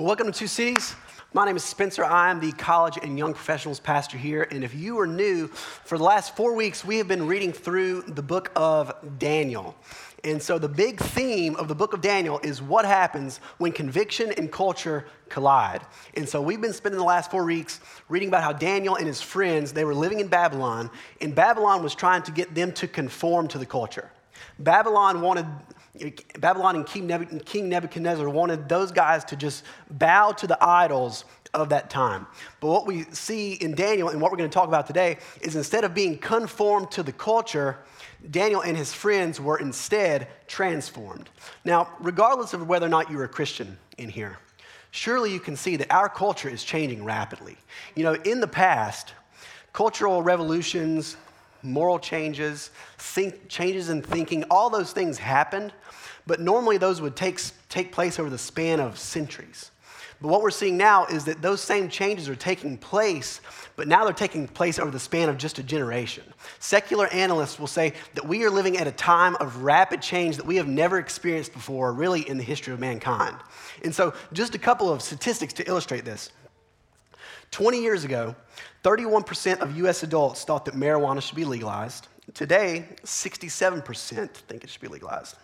Welcome to Two Cities. My name is Spencer. I am the college and young professionals pastor here. And if you are new, for the last four weeks, we have been reading through the book of Daniel. And so, the big theme of the book of Daniel is what happens when conviction and culture collide. And so, we've been spending the last four weeks reading about how Daniel and his friends, they were living in Babylon, and Babylon was trying to get them to conform to the culture. Babylon wanted Babylon and King Nebuchadnezzar wanted those guys to just bow to the idols of that time. But what we see in Daniel and what we're going to talk about today is instead of being conformed to the culture, Daniel and his friends were instead transformed. Now, regardless of whether or not you're a Christian in here, surely you can see that our culture is changing rapidly. You know, in the past, cultural revolutions, moral changes, think, changes in thinking, all those things happened, but normally those would take, take place over the span of centuries. But what we're seeing now is that those same changes are taking place, but now they're taking place over the span of just a generation. Secular analysts will say that we are living at a time of rapid change that we have never experienced before, really, in the history of mankind. And so, just a couple of statistics to illustrate this. 20 years ago, 31% of US adults thought that marijuana should be legalized. Today, 67% think it should be legalized.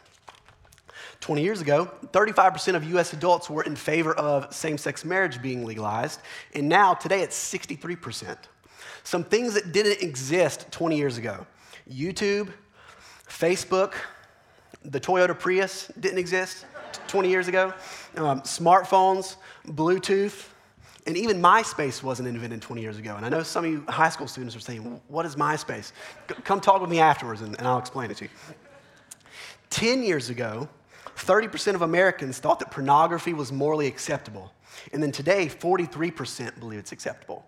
20 years ago, 35% of US adults were in favor of same sex marriage being legalized, and now today it's 63%. Some things that didn't exist 20 years ago YouTube, Facebook, the Toyota Prius didn't exist 20 years ago, um, smartphones, Bluetooth, and even MySpace wasn't invented 20 years ago. And I know some of you high school students are saying, What is MySpace? Come talk with me afterwards and, and I'll explain it to you. 10 years ago, 30% of Americans thought that pornography was morally acceptable. And then today, 43% believe it's acceptable.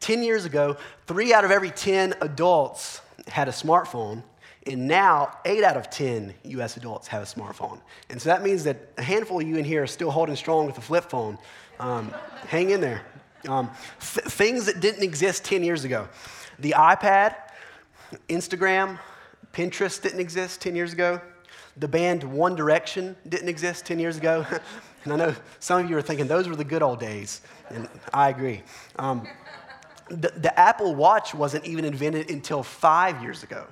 10 years ago, three out of every 10 adults had a smartphone. And now, eight out of 10 US adults have a smartphone. And so that means that a handful of you in here are still holding strong with a flip phone. Um, hang in there. Um, th- things that didn't exist 10 years ago the iPad, Instagram, Pinterest didn't exist 10 years ago. The band One Direction didn't exist 10 years ago. and I know some of you are thinking those were the good old days. And I agree. Um, the, the, Apple Watch wasn't even invented until five years ago.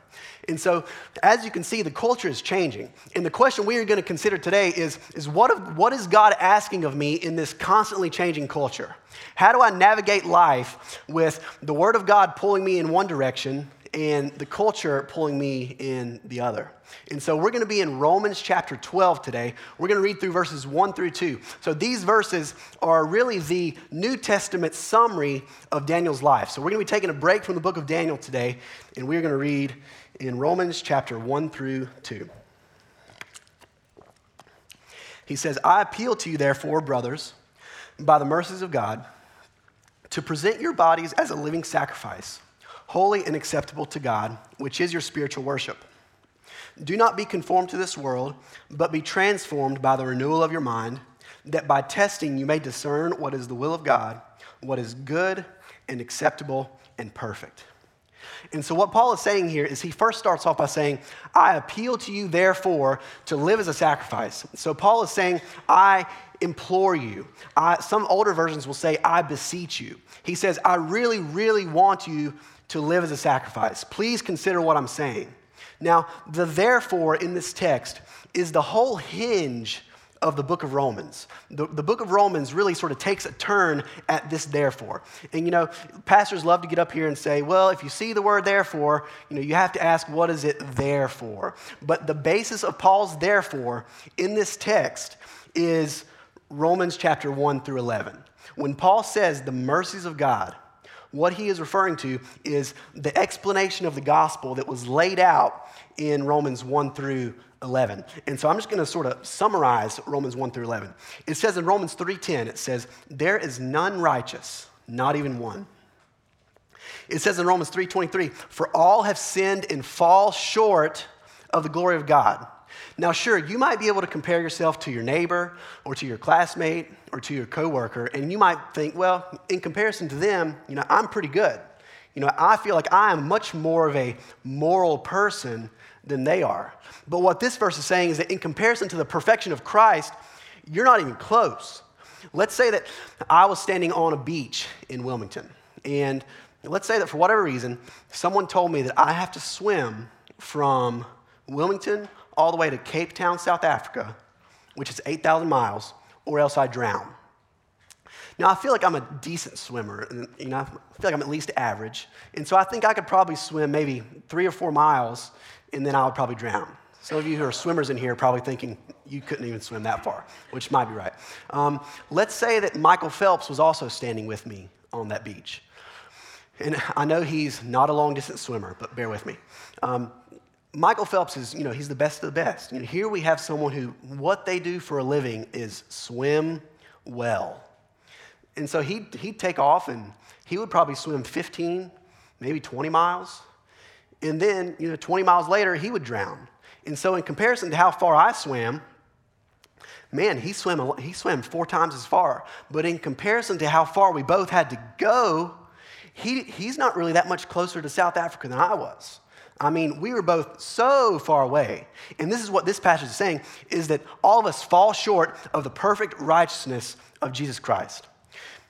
And so, as you can see, the culture is changing. And the question we are going to consider today is, is what, what is God asking of me in this constantly changing culture? How do I navigate life with the Word of God pulling me in one direction and the culture pulling me in the other. And so we're going to be in Romans chapter 12 today. We're going to read through verses 1 through 2. So these verses are really the New Testament summary of Daniel's life. So we're going to be taking a break from the book of Daniel today, and we're going to read in Romans chapter 1 through 2. He says, I appeal to you, therefore, brothers, by the mercies of God, to present your bodies as a living sacrifice holy and acceptable to God, which is your spiritual worship. Do not be conformed to this world, but be transformed by the renewal of your mind, that by testing you may discern what is the will of God, what is good and acceptable and perfect. And so, what Paul is saying here is he first starts off by saying, I appeal to you, therefore, to live as a sacrifice. So, Paul is saying, I implore you. I, some older versions will say, I beseech you. He says, I really, really want you to live as a sacrifice. Please consider what I'm saying. Now, the therefore in this text is the whole hinge of the book of Romans. The, the book of Romans really sort of takes a turn at this therefore. And you know, pastors love to get up here and say, well, if you see the word therefore, you know, you have to ask, what is it there for? But the basis of Paul's therefore in this text is Romans chapter 1 through 11. When Paul says the mercies of God, what he is referring to is the explanation of the gospel that was laid out in Romans 1 through 11. And so I'm just going to sort of summarize Romans 1 through 11. It says in Romans 3:10 it says there is none righteous, not even one. It says in Romans 3:23 for all have sinned and fall short of the glory of God. Now, sure, you might be able to compare yourself to your neighbor or to your classmate or to your coworker, and you might think, well, in comparison to them, you know, I'm pretty good. You know, I feel like I am much more of a moral person than they are. But what this verse is saying is that in comparison to the perfection of Christ, you're not even close. let's say that I was standing on a beach in Wilmington, and let's say that for whatever reason, someone told me that I have to swim from Wilmington all the way to Cape Town, South Africa, which is 8,000 miles, or else I drown. Now, I feel like I'm a decent swimmer, and you know, I feel like I'm at least average. And so I think I could probably swim maybe three or four miles, and then I would probably drown. Some of you who are swimmers in here are probably thinking you couldn't even swim that far, which might be right. Um, let's say that Michael Phelps was also standing with me on that beach. And I know he's not a long distance swimmer, but bear with me. Um, Michael Phelps is, you know, he's the best of the best. You know, here we have someone who, what they do for a living is swim well. And so he'd, he'd take off and he would probably swim 15, maybe 20 miles. And then, you know, 20 miles later, he would drown. And so, in comparison to how far I swam, man, he swam, he swam four times as far. But in comparison to how far we both had to go, he, he's not really that much closer to South Africa than I was. I mean, we were both so far away. And this is what this passage is saying is that all of us fall short of the perfect righteousness of Jesus Christ.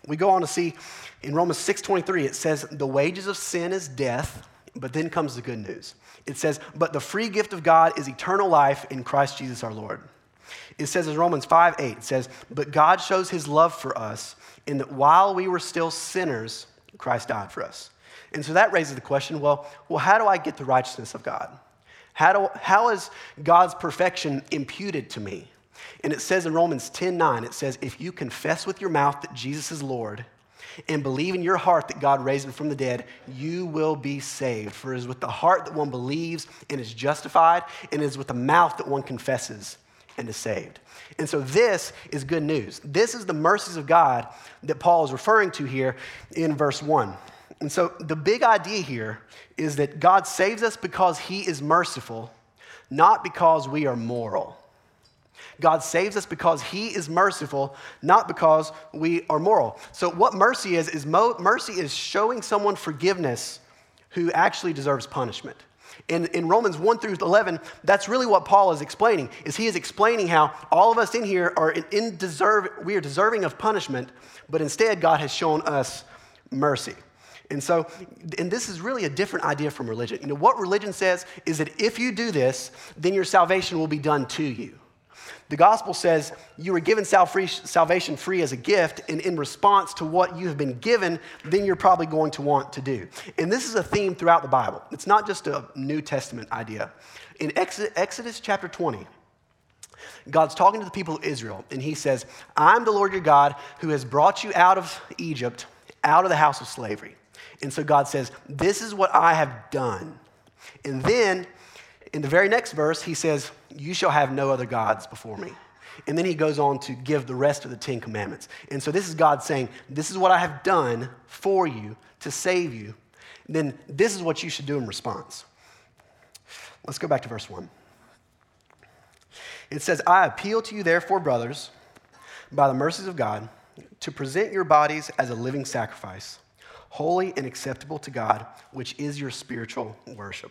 We go on to see in Romans 6:23 it says the wages of sin is death, but then comes the good news. It says, "But the free gift of God is eternal life in Christ Jesus our Lord." It says in Romans 5 8, it says, But God shows his love for us in that while we were still sinners, Christ died for us. And so that raises the question well, well how do I get the righteousness of God? How, do, how is God's perfection imputed to me? And it says in Romans 10 9, it says, If you confess with your mouth that Jesus is Lord and believe in your heart that God raised him from the dead, you will be saved. For it is with the heart that one believes and is justified, and it is with the mouth that one confesses and is saved. And so this is good news. This is the mercies of God that Paul is referring to here in verse 1. And so the big idea here is that God saves us because he is merciful, not because we are moral. God saves us because He is merciful, not because we are moral. So, what mercy is, is mo- mercy is showing someone forgiveness who actually deserves punishment. In, in Romans 1 through 11, that's really what Paul is explaining, is he is explaining how all of us in here are in, in deserve, we are deserving of punishment, but instead God has shown us mercy. And so, and this is really a different idea from religion. You know, what religion says is that if you do this, then your salvation will be done to you. The gospel says you were given salvation free as a gift, and in response to what you have been given, then you're probably going to want to do. And this is a theme throughout the Bible. It's not just a New Testament idea. In Exodus chapter 20, God's talking to the people of Israel, and he says, I'm the Lord your God who has brought you out of Egypt, out of the house of slavery. And so God says, This is what I have done. And then in the very next verse, he says, You shall have no other gods before me. And then he goes on to give the rest of the Ten Commandments. And so this is God saying, This is what I have done for you to save you. then this is what you should do in response. Let's go back to verse 1. It says, I appeal to you, therefore, brothers, by the mercies of God, to present your bodies as a living sacrifice, holy and acceptable to God, which is your spiritual worship.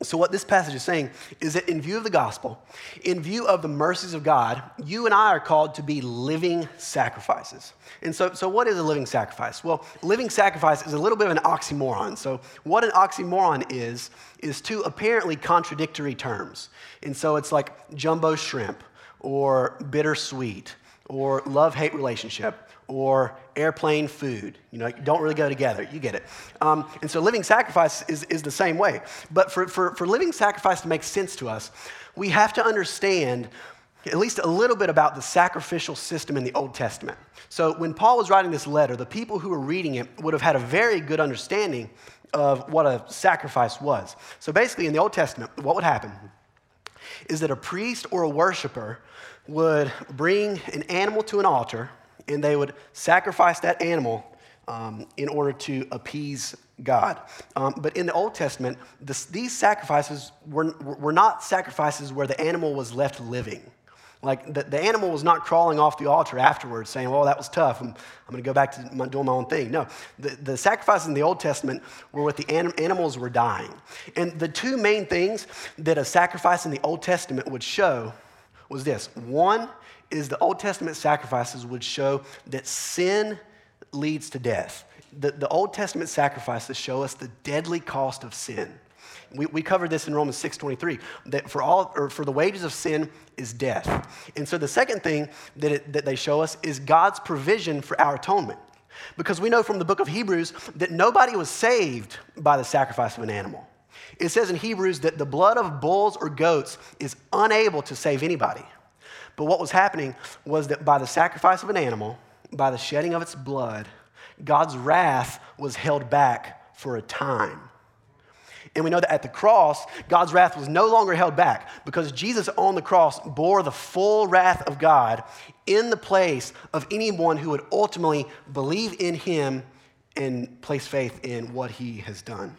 So, what this passage is saying is that in view of the gospel, in view of the mercies of God, you and I are called to be living sacrifices. And so, so what is a living sacrifice? Well, living sacrifice is a little bit of an oxymoron. So, what an oxymoron is, is two apparently contradictory terms. And so, it's like jumbo shrimp, or bittersweet, or love hate relationship, or airplane food. You know, don't really go together. You get it. Um, and so living sacrifice is, is the same way. But for, for, for living sacrifice to make sense to us, we have to understand at least a little bit about the sacrificial system in the Old Testament. So when Paul was writing this letter, the people who were reading it would have had a very good understanding of what a sacrifice was. So basically, in the Old Testament, what would happen is that a priest or a worshiper would bring an animal to an altar and they would sacrifice that animal um, in order to appease God. Um, but in the Old Testament, this, these sacrifices were, were not sacrifices where the animal was left living. Like the, the animal was not crawling off the altar afterwards saying, well, that was tough. I'm, I'm going to go back to my, doing my own thing. No, the, the sacrifices in the Old Testament were what the anim, animals were dying. And the two main things that a sacrifice in the Old Testament would show was this one, is the Old Testament sacrifices would show that sin leads to death. The, the Old Testament sacrifices show us the deadly cost of sin. We, we covered this in Romans 6.23, that for, all, or for the wages of sin is death. And so the second thing that, it, that they show us is God's provision for our atonement. Because we know from the book of Hebrews that nobody was saved by the sacrifice of an animal. It says in Hebrews that the blood of bulls or goats is unable to save anybody. But what was happening was that by the sacrifice of an animal, by the shedding of its blood, God's wrath was held back for a time. And we know that at the cross, God's wrath was no longer held back because Jesus on the cross bore the full wrath of God in the place of anyone who would ultimately believe in him and place faith in what he has done.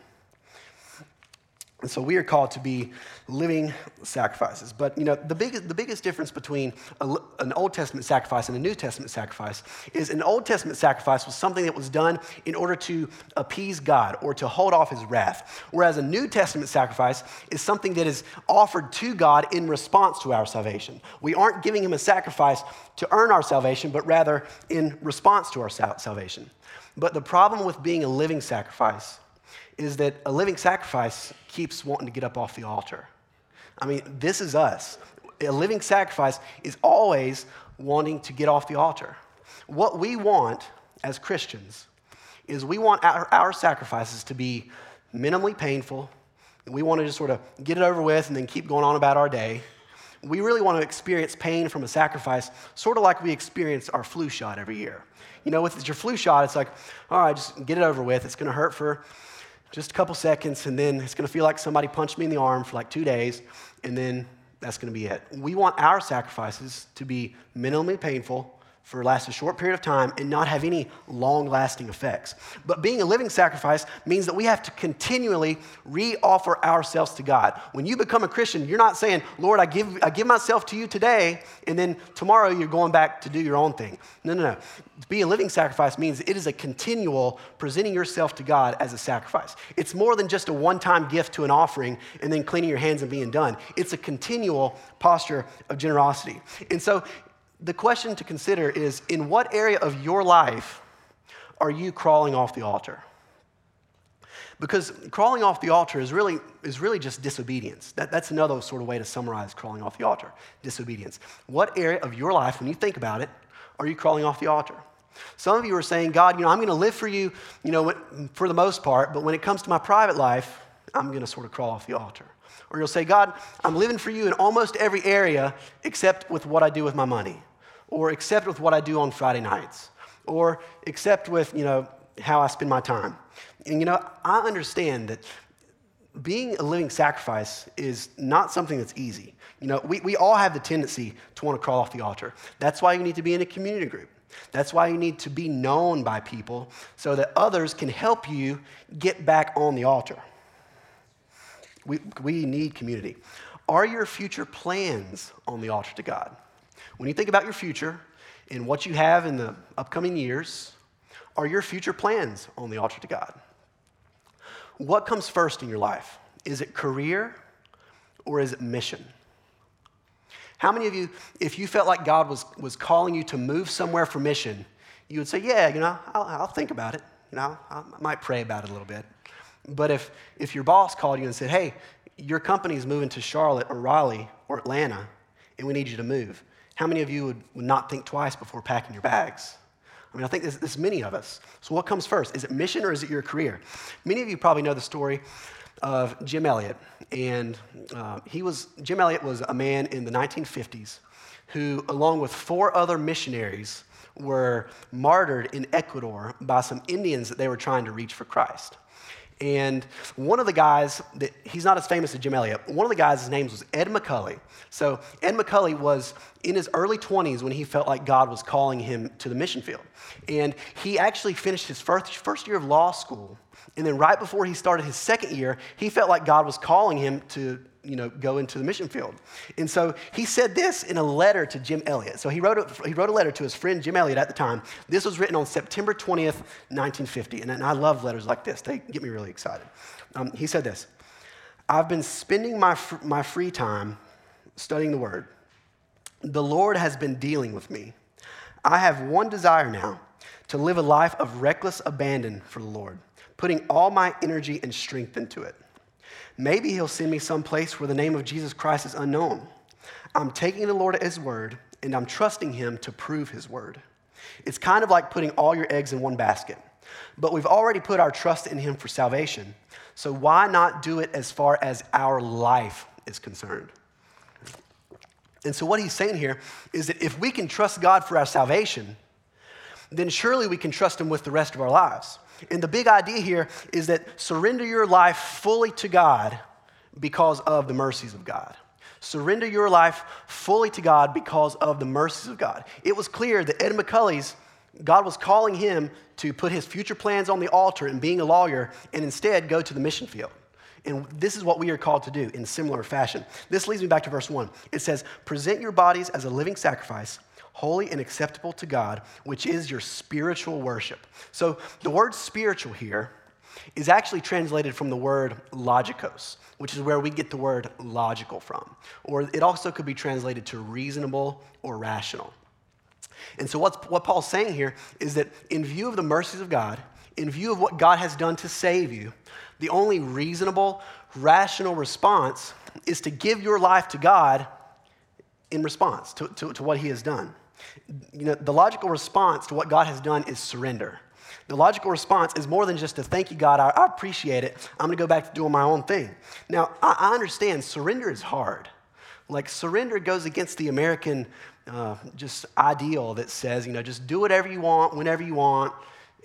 And so we are called to be living sacrifices. But you know, the biggest, the biggest difference between a, an Old Testament sacrifice and a New Testament sacrifice is an Old Testament sacrifice was something that was done in order to appease God or to hold off his wrath. Whereas a New Testament sacrifice is something that is offered to God in response to our salvation. We aren't giving him a sacrifice to earn our salvation, but rather in response to our salvation. But the problem with being a living sacrifice is that a living sacrifice keeps wanting to get up off the altar. I mean, this is us. A living sacrifice is always wanting to get off the altar. What we want as Christians is we want our, our sacrifices to be minimally painful. We want to just sort of get it over with and then keep going on about our day. We really want to experience pain from a sacrifice, sort of like we experience our flu shot every year. You know, with your flu shot, it's like, all right, just get it over with. It's going to hurt for just a couple seconds, and then it's going to feel like somebody punched me in the arm for like two days, and then that's going to be it. We want our sacrifices to be minimally painful for last a short period of time and not have any long lasting effects. But being a living sacrifice means that we have to continually re offer ourselves to God. When you become a Christian, you're not saying, Lord, I give, I give myself to you today, and then tomorrow you're going back to do your own thing. No, no, no. Be a living sacrifice means it is a continual presenting yourself to God as a sacrifice. It's more than just a one time gift to an offering and then cleaning your hands and being done. It's a continual posture of generosity. And so the question to consider is in what area of your life are you crawling off the altar? Because crawling off the altar is really, is really just disobedience. That, that's another sort of way to summarize crawling off the altar disobedience. What area of your life, when you think about it, are you crawling off the altar? Some of you are saying, God, you know, I'm going to live for you, you know, for the most part, but when it comes to my private life, I'm going to sort of crawl off the altar. Or you'll say, God, I'm living for you in almost every area except with what I do with my money or except with what I do on Friday nights, or except with, you know, how I spend my time. And, you know, I understand that being a living sacrifice is not something that's easy. You know, we, we all have the tendency to want to crawl off the altar. That's why you need to be in a community group. That's why you need to be known by people so that others can help you get back on the altar. We, we need community. Are your future plans on the altar to God? When you think about your future and what you have in the upcoming years, are your future plans on the altar to God? What comes first in your life? Is it career or is it mission? How many of you, if you felt like God was, was calling you to move somewhere for mission, you would say, Yeah, you know, I'll, I'll think about it. You know, I might pray about it a little bit. But if, if your boss called you and said, Hey, your company's moving to Charlotte or Raleigh or Atlanta, and we need you to move, how many of you would, would not think twice before packing your bags? I mean, I think there's, there's many of us. So, what comes first? Is it mission or is it your career? Many of you probably know the story of Jim Elliot. And uh, he was, Jim Elliot was a man in the 1950s who, along with four other missionaries, were martyred in Ecuador by some Indians that they were trying to reach for Christ. And one of the guys that he's not as famous as Jim Elliot, one of the guys, his was Ed McCully. So Ed McCully was in his early 20s when he felt like God was calling him to the mission field. And he actually finished his first, first year of law school. And then right before he started his second year, he felt like God was calling him to you know, go into the mission field. And so he said this in a letter to Jim Elliot. So he wrote, a, he wrote a letter to his friend Jim Elliot at the time. This was written on September 20th, 1950. And, and I love letters like this, they get me really excited. Um, he said this I've been spending my, my free time studying the Word. The Lord has been dealing with me. I have one desire now to live a life of reckless abandon for the Lord, putting all my energy and strength into it. Maybe He'll send me someplace where the name of Jesus Christ is unknown. I'm taking the Lord at His word, and I'm trusting Him to prove His word. It's kind of like putting all your eggs in one basket. But we've already put our trust in Him for salvation. So why not do it as far as our life is concerned? And so, what he's saying here is that if we can trust God for our salvation, then surely we can trust Him with the rest of our lives. And the big idea here is that surrender your life fully to God because of the mercies of God. Surrender your life fully to God because of the mercies of God. It was clear that Ed McCully's, God was calling him to put his future plans on the altar and being a lawyer and instead go to the mission field. And this is what we are called to do in similar fashion. This leads me back to verse 1. It says, Present your bodies as a living sacrifice, holy and acceptable to God, which is your spiritual worship. So the word spiritual here is actually translated from the word logikos, which is where we get the word logical from. Or it also could be translated to reasonable or rational. And so, what Paul's saying here is that in view of the mercies of God, in view of what God has done to save you, the only reasonable, rational response is to give your life to God in response to, to, to what He has done. You know, the logical response to what God has done is surrender. The logical response is more than just to thank you, God, I, I appreciate it. I'm going to go back to doing my own thing. Now, I, I, understand surrender is hard. Like, surrender goes against the American uh, just ideal that says, you know, just do whatever you want, whenever you want,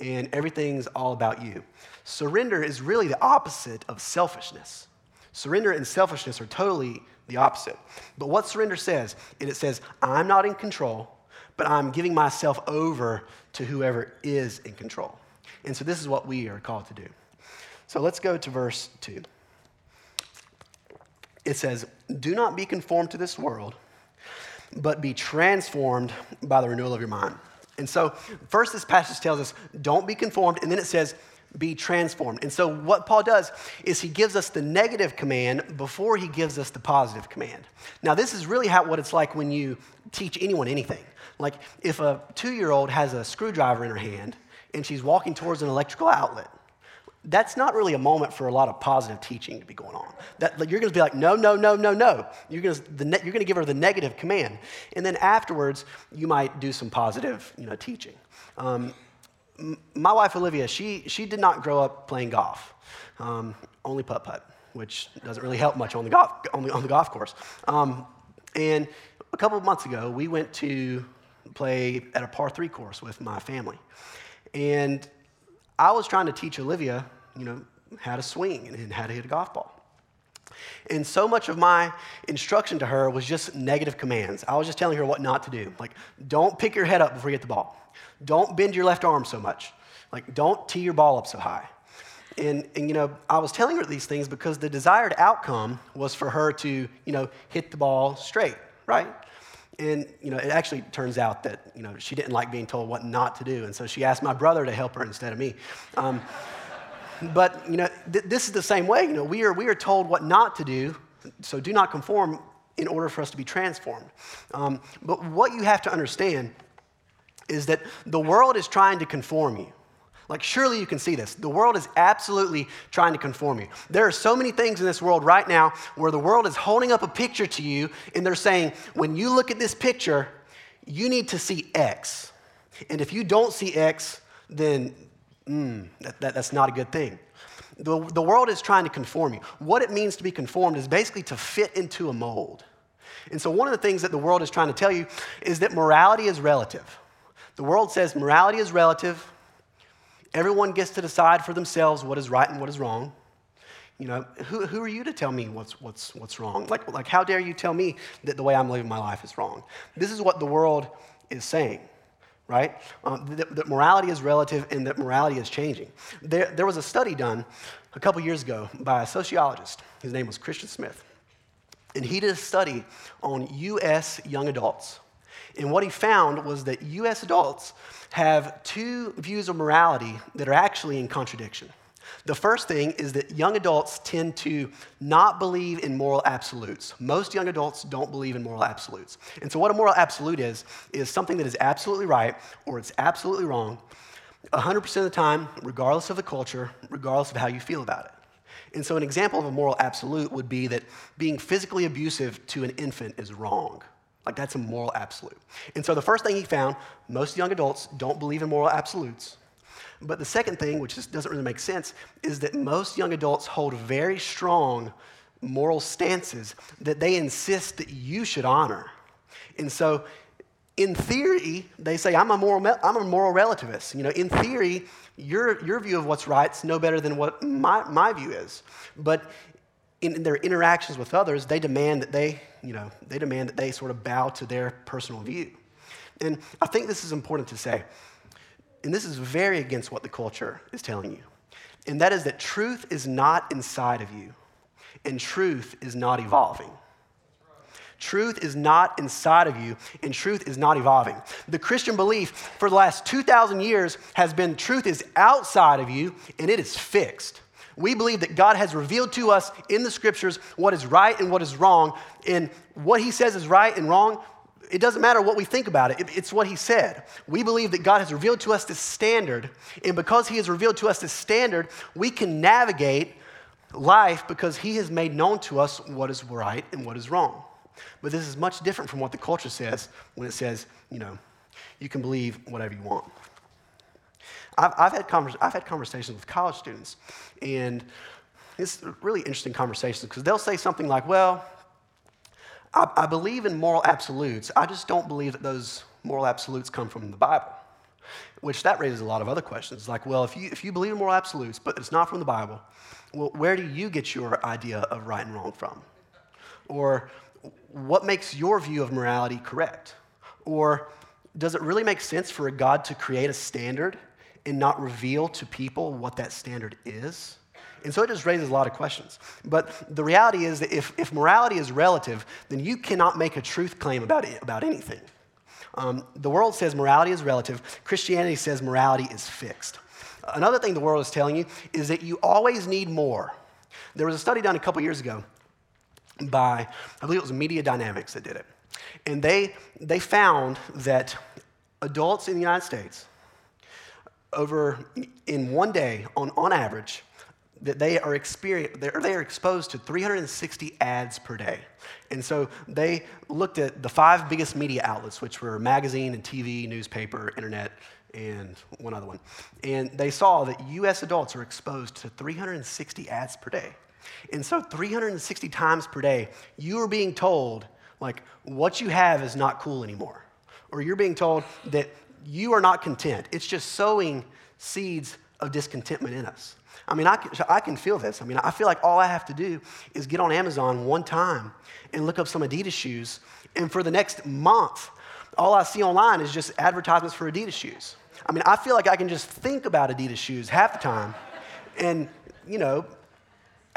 and everything's all about you. Surrender is really the opposite of selfishness. Surrender and selfishness are totally the opposite. But what surrender says, and it says, I'm not in control but I'm giving myself over to whoever is in control. And so this is what we are called to do. So let's go to verse 2. It says, Do not be conformed to this world, but be transformed by the renewal of your mind. And so, first, this passage tells us, Don't be conformed. And then it says, be transformed. And so, what Paul does is he gives us the negative command before he gives us the positive command. Now, this is really how, what it's like when you teach anyone anything. Like, if a two year old has a screwdriver in her hand and she's walking towards an electrical outlet, that's not really a moment for a lot of positive teaching to be going on. That, like, you're going to be like, no, no, no, no, no. You're going going to give her the negative command. And then afterwards, you might do some positive you know, teaching. Um, my wife Olivia, she, she did not grow up playing golf, um, only putt putt, which doesn't really help much on the golf, on the, on the golf course. Um, and a couple of months ago, we went to play at a par three course with my family. And I was trying to teach Olivia, you know, how to swing and, how to hit a golf ball. And so much of my instruction to her was just negative commands. I was just telling her what not to do. Like, don't pick your head up before you get the ball. Don't bend your left arm so much. Like, don't tee your ball up so high. And, and, you know, I was telling her these things because the desired outcome was for her to, you know, hit the ball straight, right? And, you know, it actually turns out that, you know, she didn't like being told what not to do. And so she asked my brother to help her instead of me. Um, but, you know, th- this is the same way. You know, we are, we are told what not to do, so do not conform in order for us to be transformed. Um, but what you have to understand is that the world is trying to conform you. Like, surely you can see this. The world is absolutely trying to conform you. There are so many things in this world right now where the world is holding up a picture to you and they're saying, when you look at this picture, you need to see X. And if you don't see X, then mm, that, that, that's not a good thing. The, the world is trying to conform you. What it means to be conformed is basically to fit into a mold. And so, one of the things that the world is trying to tell you is that morality is relative. The world says morality is relative. Everyone gets to decide for themselves what is right and what is wrong. You know, who, who are you to tell me what's, what's, what's wrong? Like, like, how dare you tell me that the way I'm living my life is wrong? This is what the world is saying, right? Um, that, that, morality is relative and that morality is changing. There, there was a study done a couple years ago by a sociologist. His name was Christian Smith. And he did a study on U.S. young adults. And what he found was that US adults have two views of morality that are actually in contradiction. The first thing is that young adults tend to not believe in moral absolutes. Most young adults don't believe in moral absolutes. And so, what a moral absolute is, is something that is absolutely right or it's absolutely wrong 100% of the time, regardless of the culture, regardless of how you feel about it. And so, an example of a moral absolute would be that being physically abusive to an infant is wrong. Like, that's a moral absolute. And so, the first thing he found most young adults don't believe in moral absolutes. But the second thing, which just doesn't really make sense, is that most young adults hold very strong moral stances that they insist that you should honor. And so, in theory, they say, I'm a moral, I'm a moral relativist. You know, in theory, your, your view of what's right is no better than what my, my view is. But in their interactions with others, they demand that they, you know, they demand that they sort of bow to their personal view. And I think this is important to say. And this is very against what the culture is telling you. And that is that truth is not inside of you, and truth is not evolving. Truth is not inside of you, and truth is not evolving. The Christian belief for the last 2,000 years has been truth is outside of you, and it is fixed. We believe that God has revealed to us in the scriptures what is right and what is wrong. And what he says is right and wrong, it doesn't matter what we think about it, it's what he said. We believe that God has revealed to us this standard. And because he has revealed to us this standard, we can navigate life because he has made known to us what is right and what is wrong. But this is much different from what the culture says when it says, you know, you can believe whatever you want. I've, I've, had, I've had conversations with college students, and it's really interesting conversations because they'll say something like, well, I, I believe in moral absolutes. I just don't believe that those moral absolutes come from the Bible. Which that raises a lot of other questions. Like, well, if you, if you believe in moral absolutes, but it's not from the Bible, well, where do you get your idea of right and wrong from? Or what makes your view of morality correct? Or does it really make sense for a God to create a standard and not reveal to people what that standard is? And so it just raises a lot of questions. But the reality is that if, if morality is relative, then you cannot make a truth claim about, it, about anything. Um, the world says morality is relative, Christianity says morality is fixed. Another thing the world is telling you is that you always need more. There was a study done a couple years ago by, I believe it was Media Dynamics that did it. And they, they found that adults in the United States, over in one day, on, on average, that they are they're, they are exposed to 360 ads per day. And so they looked at the five biggest media outlets, which were magazine and TV, newspaper, internet, and one other one. And they saw that US adults are exposed to 360 ads per day. And so 360 times per day, you are being told, like, what you have is not cool anymore. Or you're being told that you are not content. It's just sowing seeds of discontentment in us. I mean, I can, I can feel this. I mean, I feel like all I have to do is get on Amazon one time and look up some Adidas shoes. And for the next month, all I see online is just advertisements for Adidas shoes. I mean, I feel like I can just think about Adidas shoes half the time and, you know,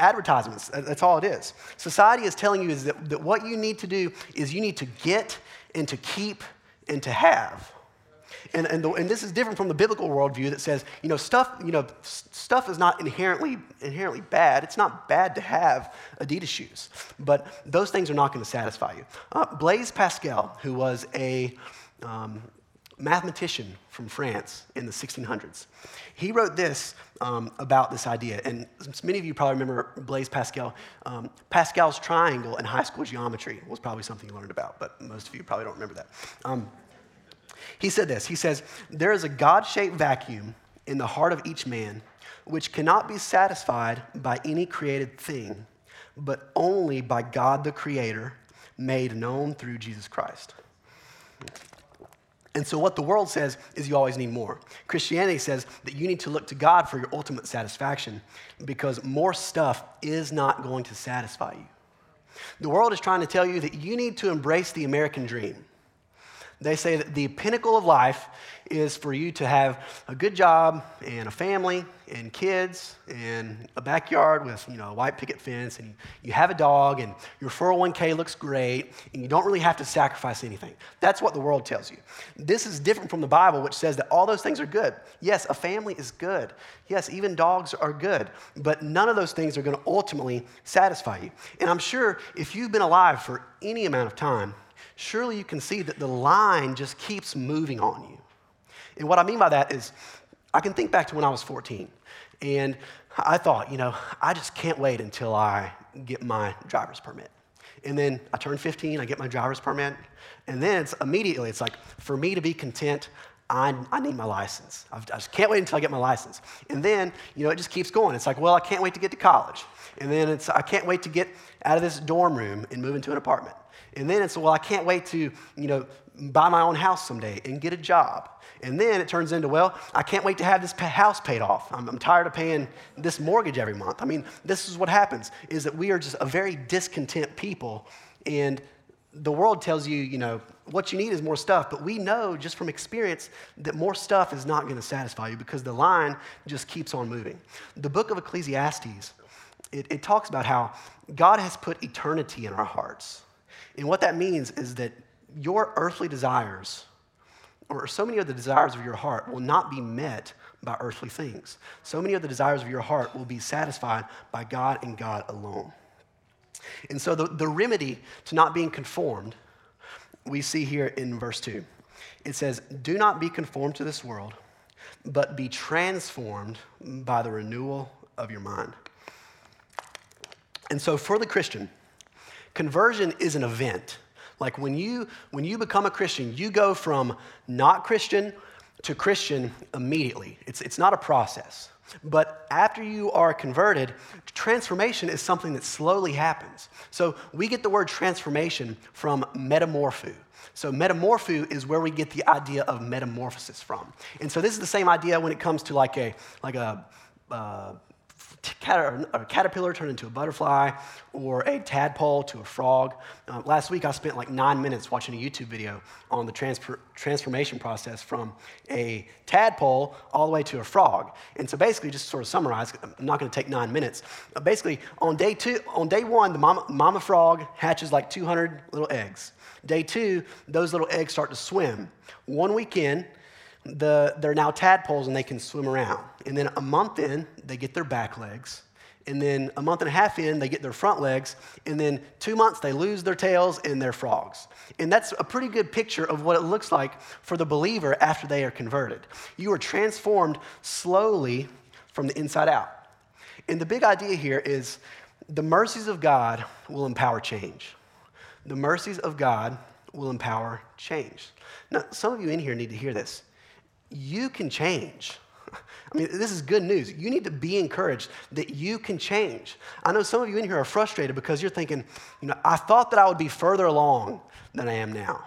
advertisements. That's all it is. Society is telling you is that, that what you need to do is you need to get and to keep and to have. And, and, the, and, this is different from the biblical worldview that says, you know, stuff, you know, stuff is not inherently, inherently bad. It's not bad to have Adidas shoes, but those things are not going to satisfy you. Uh, Blaise Pascal, who was a um, mathematician from France in the 1600s, he wrote this um, about this idea. And many of you probably remember Blaise Pascal. Um, Pascal's triangle in high school geometry was probably something you learned about, but most of you probably don't remember that. He said this He says, There is a God shaped vacuum in the heart of each man which cannot be satisfied by any created thing, but only by God the Creator, made known through Jesus Christ. And so, what the world says is you always need more. Christianity says that you need to look to God for your ultimate satisfaction because more stuff is not going to satisfy you. The world is trying to tell you that you need to embrace the American dream They say that the pinnacle of life is for you to have a good job and a family and kids and a backyard with you know a white picket fence and you have a dog and your 401k looks great and you don't really have to sacrifice anything. That's what the world tells you. This is different from the Bible, which says that all those things are good. Yes, a family is good. Yes, even dogs are good. But none of those things are going to ultimately satisfy you. And I'm sure if you've been alive for any amount of time, surely you can see that the line just keeps moving on you. And what I mean by that is, I can think back to when I was 14, and I thought, you know, I just can't wait until I get my driver's permit. And then I turn 15, I get my driver's permit, and then it's immediately, it's like, for me to be content, I, I need my license. i just can't wait until I get my license. And then, you know, it just keeps going. It's like, well, I can't wait to get to college. And then it's, I can't wait to get out of this dorm room and move into an apartment. And then it's, well, I can't wait to, you know, buy my own house someday and get a job. And then it turns into, well, I can't wait to have this house paid off. I'm, I'm, tired of paying this mortgage every month. I mean, this is what happens, is that we are just a very discontent people. And the world tells you, you know, what you need is more stuff. But we know just from experience that more stuff is not going to satisfy you because the line just keeps on moving. The book of Ecclesiastes, it, it talks about how God has put eternity in our hearts. And what that means is that your earthly desires, or so many of the desires of your heart, will not be met by earthly things. So many of the desires of your heart will be satisfied by God and God alone. And so, the, the remedy to not being conformed, we see here in verse 2. It says, Do not be conformed to this world, but be transformed by the renewal of your mind. And so, for the Christian, conversion is an event. Like when you when you become a Christian, you go from not Christian to Christian immediately. It's, it's not a process. But after you are converted, transformation is something that slowly happens. So we get the word transformation from metamorpho. So metamorpho is where we get the idea of metamorphosis from. And so this is the same idea when it comes to like a like a uh, a caterpillar turned into a butterfly or a tadpole to a frog. Uh, last week, I spent like nine minutes watching a YouTube video on the transformation process from a tadpole all the way to a frog. And so, basically, just sort of summarize, I'm not going to take nine minutes. Uh, basically, on day two, on day one, the mama, mama frog hatches like 200 little eggs. Day two, those little eggs start to swim. One weekend, the, they're now tadpoles and they can swim around. And then a month in, they get their back legs. And then a month and a half in, they get their front legs. And then two months, they lose their tails and their frogs. And that's a pretty good picture of what it looks like for the believer after they are converted. You are transformed slowly from the inside out. And the big idea here is the mercies of God will empower change. The mercies of God will empower change. Now, some of you in here need to hear this you can change. I mean, this is good news. You need to be encouraged that you can change. I know some of you in here are frustrated because you're thinking, you know, I thought that I would be further along than I am now.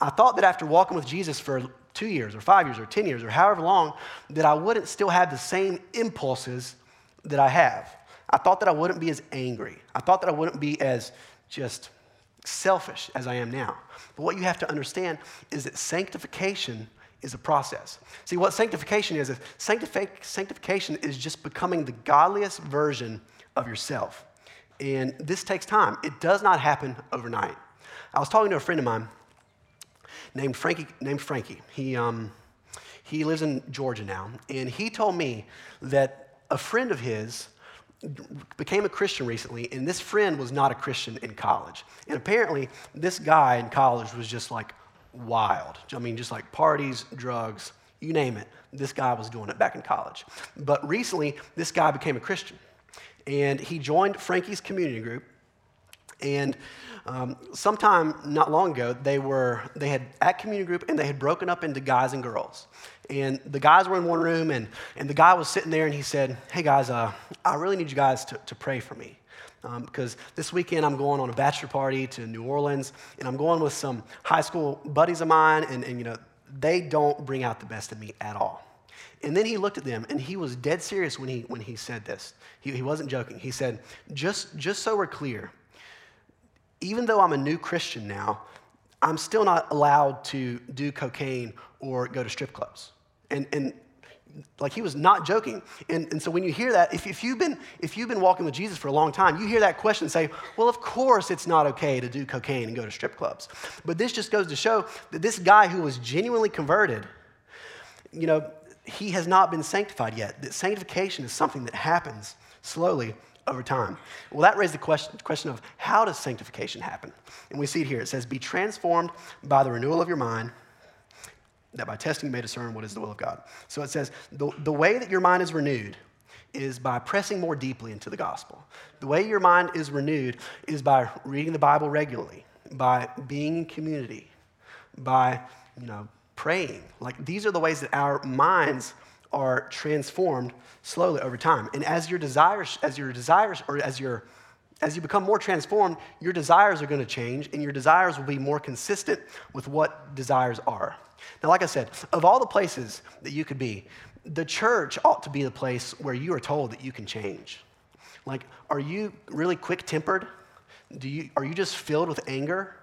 I thought that after walking with Jesus for two years or five years or 10 years or however long, that I wouldn't still have the same impulses that I have. I thought that I wouldn't be as angry. I thought that I wouldn't be as just selfish as I am now. But what you have to understand is that sanctification is a process. See, what sanctification is, is sanctification is just becoming the godliest version of yourself. And this takes time. It does not happen overnight. I was talking to a friend of mine named Frankie. Named Frankie. He, um, he lives in Georgia now, and he told me that a friend of his became a Christian recently, and this friend was not a Christian in college. And apparently, this guy in college was just like wild. I mean, just like parties, drugs, you name it. This guy was doing it back in college. But recently, this guy became a Christian. And he joined Frankie's community group. And um, sometime not long ago, they were they had at community group and they had broken up into guys and girls. And the guys were in one room, and, and the guy was sitting there, and he said, "Hey guys, uh, I really need you guys to, to pray for me." Um, because this weekend I'm going on a bachelor party to New Orleans, and I'm going with some high school buddies of mine, and, and you know, they don't bring out the best in me at all. And then he looked at them, and he was dead serious when he, when he said this. He, he wasn't joking. He said, just, just so we're clear, even though I'm a new Christian now, I'm still not allowed to do cocaine or go to strip clubs. And, and like he was not joking. And, and so when you hear that, if, if, you've been, if you've been walking with Jesus for a long time, you hear that question say, well, of course it's not okay to do cocaine and go to strip clubs. But this just goes to show that this guy who was genuinely converted, you know, he has not been sanctified yet. That sanctification is something that happens slowly over time. Well, that raised the question, question of how does sanctification happen? And we see it here. It says, Be transformed by the renewal of your mind, that by testing you may discern what is the will of God. So it says, the, the way that your mind is renewed is by pressing more deeply into the gospel. The way your mind is renewed is by reading the Bible regularly, by being in community, by, you know, praying. Like these are the ways that our minds are transformed slowly over time. And as your desires, as your desires, or as your as you become more transformed, your desires are going to change, and your desires will be more consistent with what desires are. Now, like I said, of all the places that you could be, the church ought to be the place where you are told that you can change. Like, are you really quick tempered? Do you, are you just filled with anger?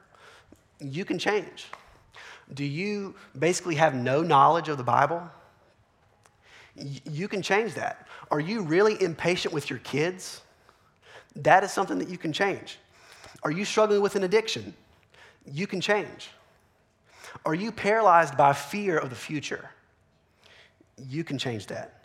You can change. Do you basically have no knowledge of the Bible? You can change that. Are you really impatient with your kids? That is something that you can change. Are you struggling with an addiction? You can change. Are you paralyzed by fear of the future? You can change that.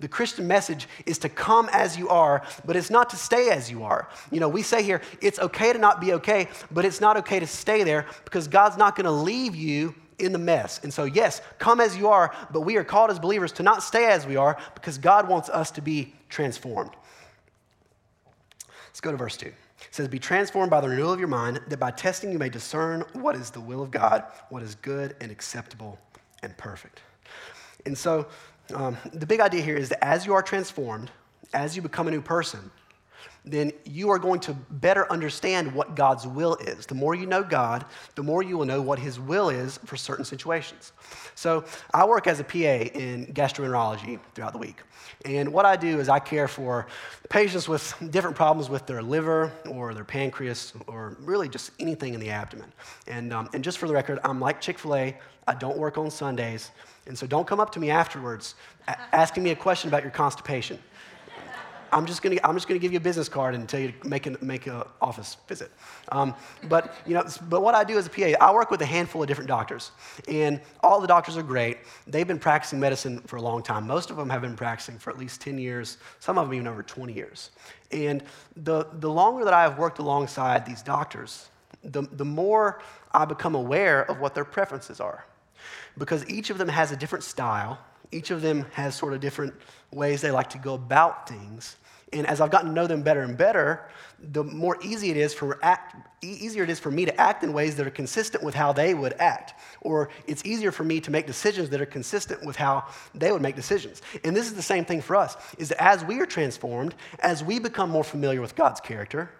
The Christian message is to come as you are, but it's not to stay as you are. You know, we say here, it's okay to not be okay, but it's not okay to stay there because God's not going to leave you in the mess. And so, yes, come as you are, but we are called as believers to not stay as we are because God wants us to be transformed. Let's go to verse 2. It says, Be transformed by the renewal of your mind, that by testing you may discern what is the will of God, what is good and acceptable and perfect. And so, um, the big idea here is that as you are transformed, as you become a new person, then you are going to better understand what God's will is. The more you know God, the more you will know what His will is for certain situations. So, I work as a PA in gastroenterology throughout the week. And what I do is I care for patients with different problems with their liver or their pancreas or really just anything in the abdomen. And, um, and just for the record, I'm like Chick fil A, I don't work on Sundays. And so don't come up to me afterwards asking me a question about your constipation. I'm just gonna, I'm just gonna give you a business card and tell you to make an make office visit. Um, but, you know, but what I do as a PA, I work with a handful of different doctors. And all the doctors are great. They've been practicing medicine for a long time. Most of them have been practicing for at least 10 years, some of them even over 20 years. And the, the longer that I have worked alongside these doctors, the, the more I become aware of what their preferences are. Because each of them has a different style, each of them has sort of different ways they like to go about things. And as I've gotten to know them better and better, the more easy it is for act, easier it is for me to act in ways that are consistent with how they would act. Or it's easier for me to make decisions that are consistent with how they would make decisions. And this is the same thing for us, is that as we are transformed, as we become more familiar with God's character,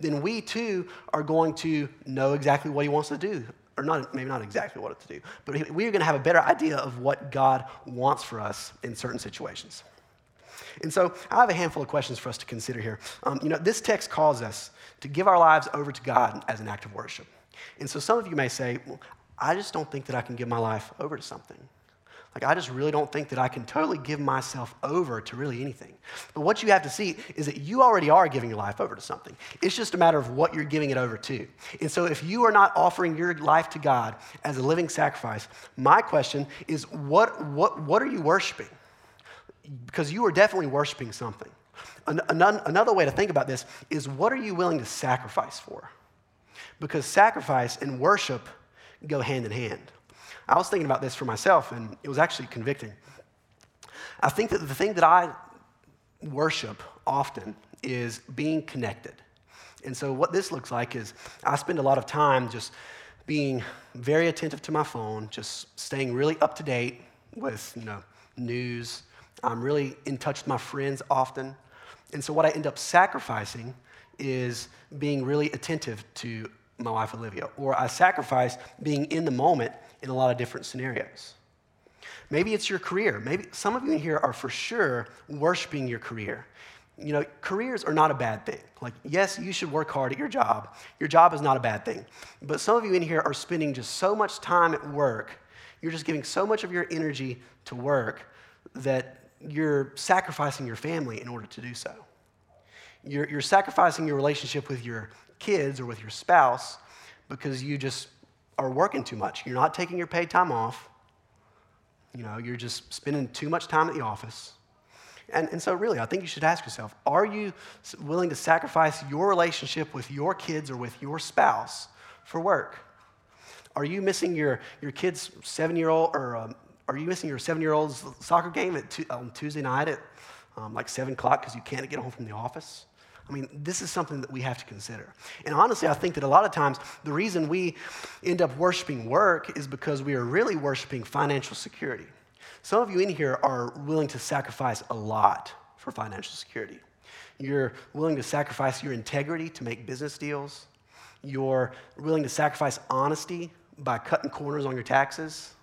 then we too are going to know exactly what he wants to do. Or not, maybe not exactly what to do, but we are going to have a better idea of what God wants for us in certain situations. And so I have a handful of questions for us to consider here. Um, you know, this text calls us to give our lives over to God as an act of worship. And so some of you may say, well, I just don't think that I can give my life over to something. Like, I just really don't think that I can totally give myself over to really anything. But what you have to see is that you already are giving your life over to something. It's just a matter of what you're giving it over to. And so, if you are not offering your life to God as a living sacrifice, my question is what, what, what are you worshiping? Because you are definitely worshiping something. An- another way to think about this is what are you willing to sacrifice for? Because sacrifice and worship go hand in hand. I was thinking about this for myself, and it was actually convicting. I think that the thing that I worship often is being connected. And so, what this looks like is I spend a lot of time just being very attentive to my phone, just staying really up to date with you know news, I'm really in touch with my friends often. And so, what I end up sacrificing is being really attentive to my wife, Olivia, or I sacrifice being in the moment in a lot of different scenarios. Maybe it's your career. Maybe some of you in here are for sure worshiping your career. you know, careers are not a bad thing. Like, yes, you should work hard at your job. Your job is not a bad thing. But some of you in here are spending just so much time at work, you're just giving so much of your energy to work that you're sacrificing your family in order to do so. You're, you're sacrificing your relationship with your kids or with your spouse because you just are working too much. You're not taking your paid time off. You know, you're just spending too much time at the office. And, and so, really, I think you should ask yourself are you willing to sacrifice your relationship with your kids or with your spouse for work? Are you missing your, your kid's seven year old, or um, are you missing your seven year old's soccer game on Tuesday night at um, like seven o'clock because you can't get home from the office? I mean, this is something that we have to consider. And honestly, I think that a lot of times the reason we end up worshiping work is because we are really worshiping financial security. Some of you in here are willing to sacrifice a lot for financial security. You're willing to sacrifice your integrity to make business deals. You're willing to sacrifice honesty by cutting corners on your taxes.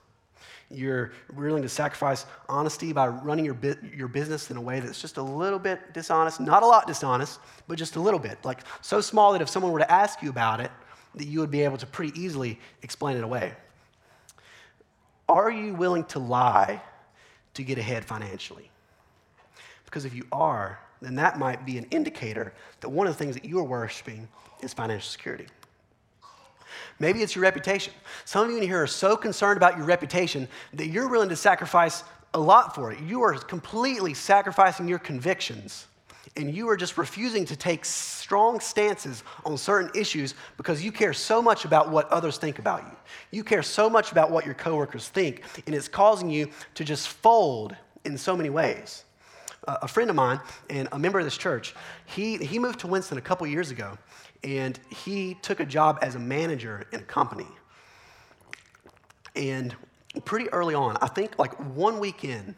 You're willing to sacrifice honesty by running your, your business in a way that's just a little bit dishonest, not a lot dishonest, but just a little bit. Like so small that if someone were to ask you about it, that you would be able to pretty easily explain it away. Are you willing to lie to get ahead financially? Because if you are, then that might be an indicator that one of the things that you are worshiping is financial security. Maybe it's your reputation. Some of you in here are so concerned about your reputation that you're willing to sacrifice a lot for it. You are completely sacrificing your convictions and you are just refusing to take strong stances on certain issues because you care so much about what others think about you. You care so much about what your coworkers think, and it's causing you to just fold in so many ways. Uh, a friend of mine and a member of this church, he, he moved to Winston a couple years ago, and he took a job as a manager in a company. And pretty early on, I think like one weekend,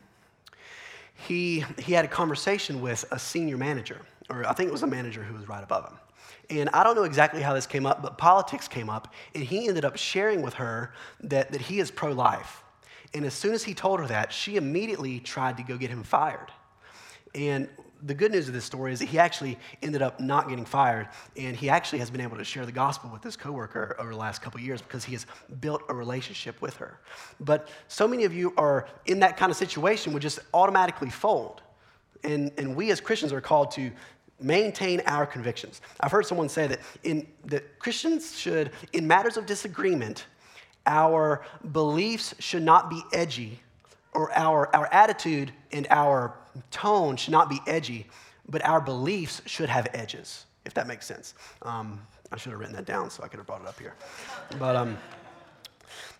he, he had a conversation with a senior manager, or I think it was a manager who was right above him. And I don't know exactly how this came up, but politics came up, and he ended up sharing with her that, that he is pro life. And as soon as he told her that, she immediately tried to go get him fired. And the good news of this story is that he actually ended up not getting fired, and he actually has been able to share the gospel with his coworker over the last couple years because he has built a relationship with her. But so many of you are in that kind of situation would just automatically fold. And, and we as Christians are called to maintain our convictions. I've heard someone say that in that Christians should, in matters of disagreement, our beliefs should not be edgy, or our, our attitude and our tone should not be edgy, but our beliefs should have edges, if that makes sense. Um, I should have written that down so I could have brought it up here. But, um,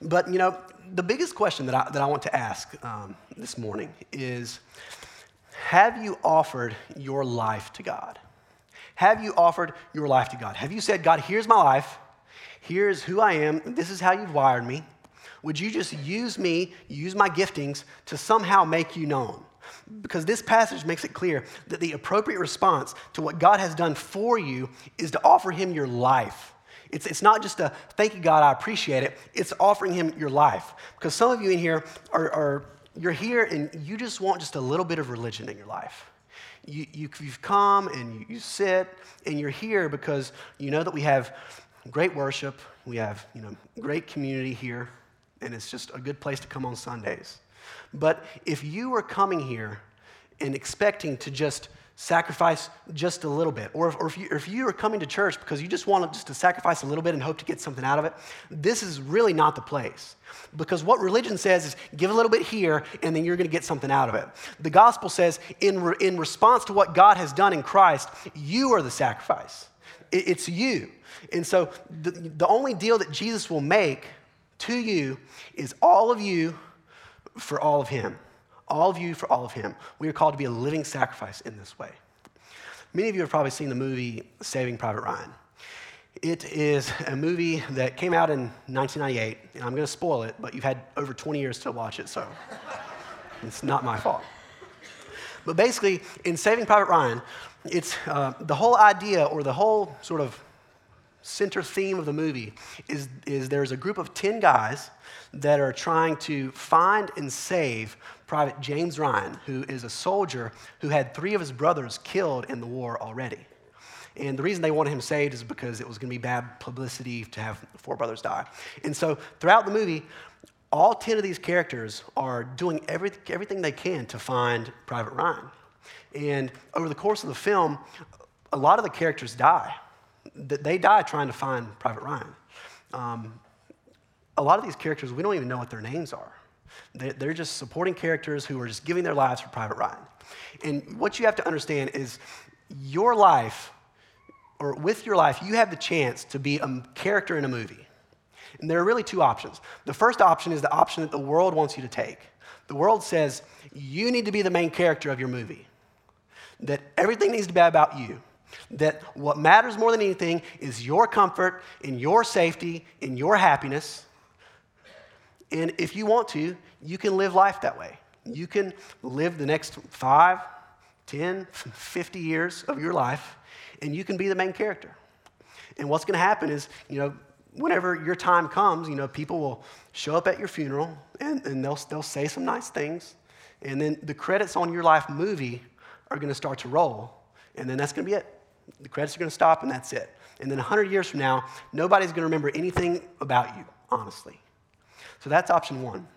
but you know, the biggest question that I, that I want to ask um, this morning is Have you offered your life to God? Have you offered your life to God? Have you said, God, here's my life, here's who I am, this is how you've wired me? Would you just use me, use my giftings to somehow make you known? Because this passage makes it clear that the appropriate response to what God has done for you is to offer Him your life. It's, it's not just a thank you, God, I appreciate it. It's offering Him your life. Because some of you in here are, are you're here and you just want just a little bit of religion in your life. You, you, have come and you, you sit and you're here because you know that we have great worship, we have you know, great community here, and it's just a good place to come on Sundays. But if you are coming here and expecting to just sacrifice just a little bit, or if, or if, you, or if you are coming to church because you just want just to sacrifice a little bit and hope to get something out of it, this is really not the place. Because what religion says is give a little bit here and then you're going to get something out of it. The gospel says in, re, in response to what God has done in Christ, you are the sacrifice. It, it's you. And so the, the only deal that Jesus will make to you is all of you for all of Him. All of you for all of Him. We are called to be a living sacrifice in this way. Many of you have probably seen the movie Saving Private Ryan. It is a movie that came out in 1998, and I'm going to spoil it, but you've had over 20 years to watch it, so it's not my fault. But basically, in Saving Private Ryan, it's uh, the whole idea or the whole sort of center theme of the movie is, is there's a group of 10 guys that are trying to find and save Private James Ryan, who is a soldier who had three of his brothers killed in the war already. And the reason they wanted him saved is because it was going to be bad publicity to have four brothers die. And so throughout the movie, all 10 of these characters are doing every, everything they can to find Private Ryan. And over the course of the film, a lot of the characters die. That they die trying to find Private Ryan. Um, a lot of these characters, we don't even know what their names are. They're just supporting characters who are just giving their lives for Private Ryan. And what you have to understand is your life, or with your life, you have the chance to be a character in a movie. And there are really two options. The first option is the option that the world wants you to take. The world says you need to be the main character of your movie, that everything needs to be about you, that what matters more than anything is your comfort, in your safety, in your happiness. And if you want to, you can live life that way. You can live the next five, 10, 50 years of your life, and you can be the main character. And what's going to happen is, you know, whenever your time comes, you know, people will show up at your funeral and, and they'll, they'll say some nice things. And then the credits on your life movie are going to start to roll. And then that's going to be it. The credits are going to stop and that's it. And then 100 years from now, nobody's going to remember anything about you, honestly. So that's option one.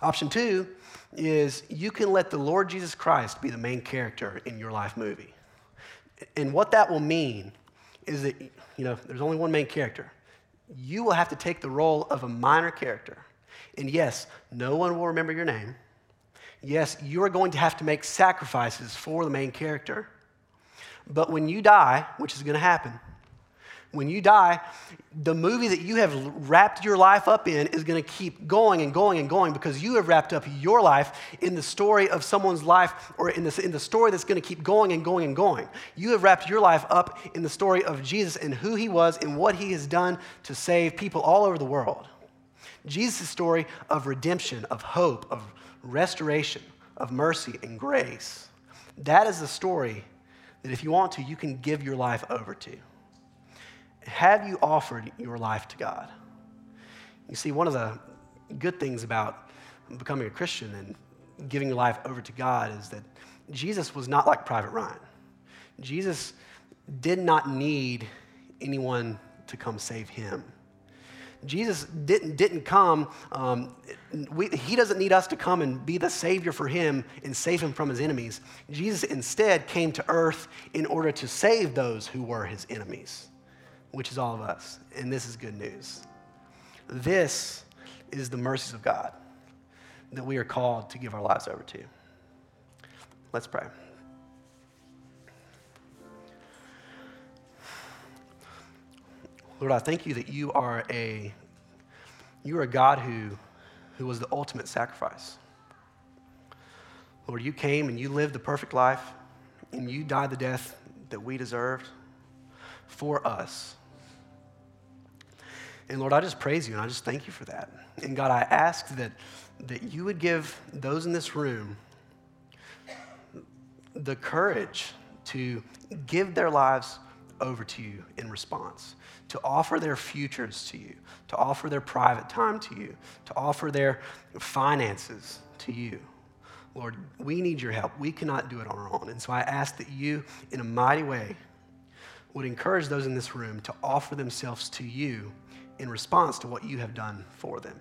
Option two is you can let the Lord Jesus Christ be the main character in your life movie. And what that will mean is that, you know, there's only one main character. You will have to take the role of a minor character. And yes, no one will remember your name. Yes, you are going to have to make sacrifices for the main character. But when you die, which is going to happen, when you die, the movie that you have wrapped your life up in is going to keep going and going and going because you have wrapped up your life in the story of someone's life or in the, in the story that's going to keep going and going and going. You have wrapped your life up in the story of Jesus and who he was and what he has done to save people all over the world. Jesus' story of redemption, of hope, of restoration, of mercy and grace. That is the story that if you want to, you can give your life over to. Have you offered your life to God? You see, one of the good things about becoming a Christian and giving your life over to God is that Jesus was not like Private Ryan. Jesus did not need anyone to come save him. Jesus didn't, didn't come, um, we, he doesn't need us to come and be the savior for him and save him from his enemies. Jesus instead came to earth in order to save those who were his enemies which is all of us. And this is good news. This is the mercies of God that we are called to give our lives over to. Let's pray. Lord, I thank you that you are a you are a God who, who was the ultimate sacrifice. Lord, you came and you lived the perfect life and you died the death that we deserved for us. And Lord, I just praise you and I just thank you for that. And God, I ask that, that you would give those in this room the courage to give their lives over to you in response, to offer their futures to you, to offer their private time to you, to offer their finances to you. Lord, we need your help. We cannot do it on our own. And so I ask that you, in a mighty way, would encourage those in this room to offer themselves to you in response to what you have done for them.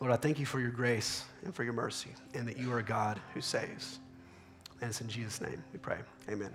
Lord, I thank you for your grace and for your mercy, and that you are a God who saves. And it's in Jesus' name we pray. Amen.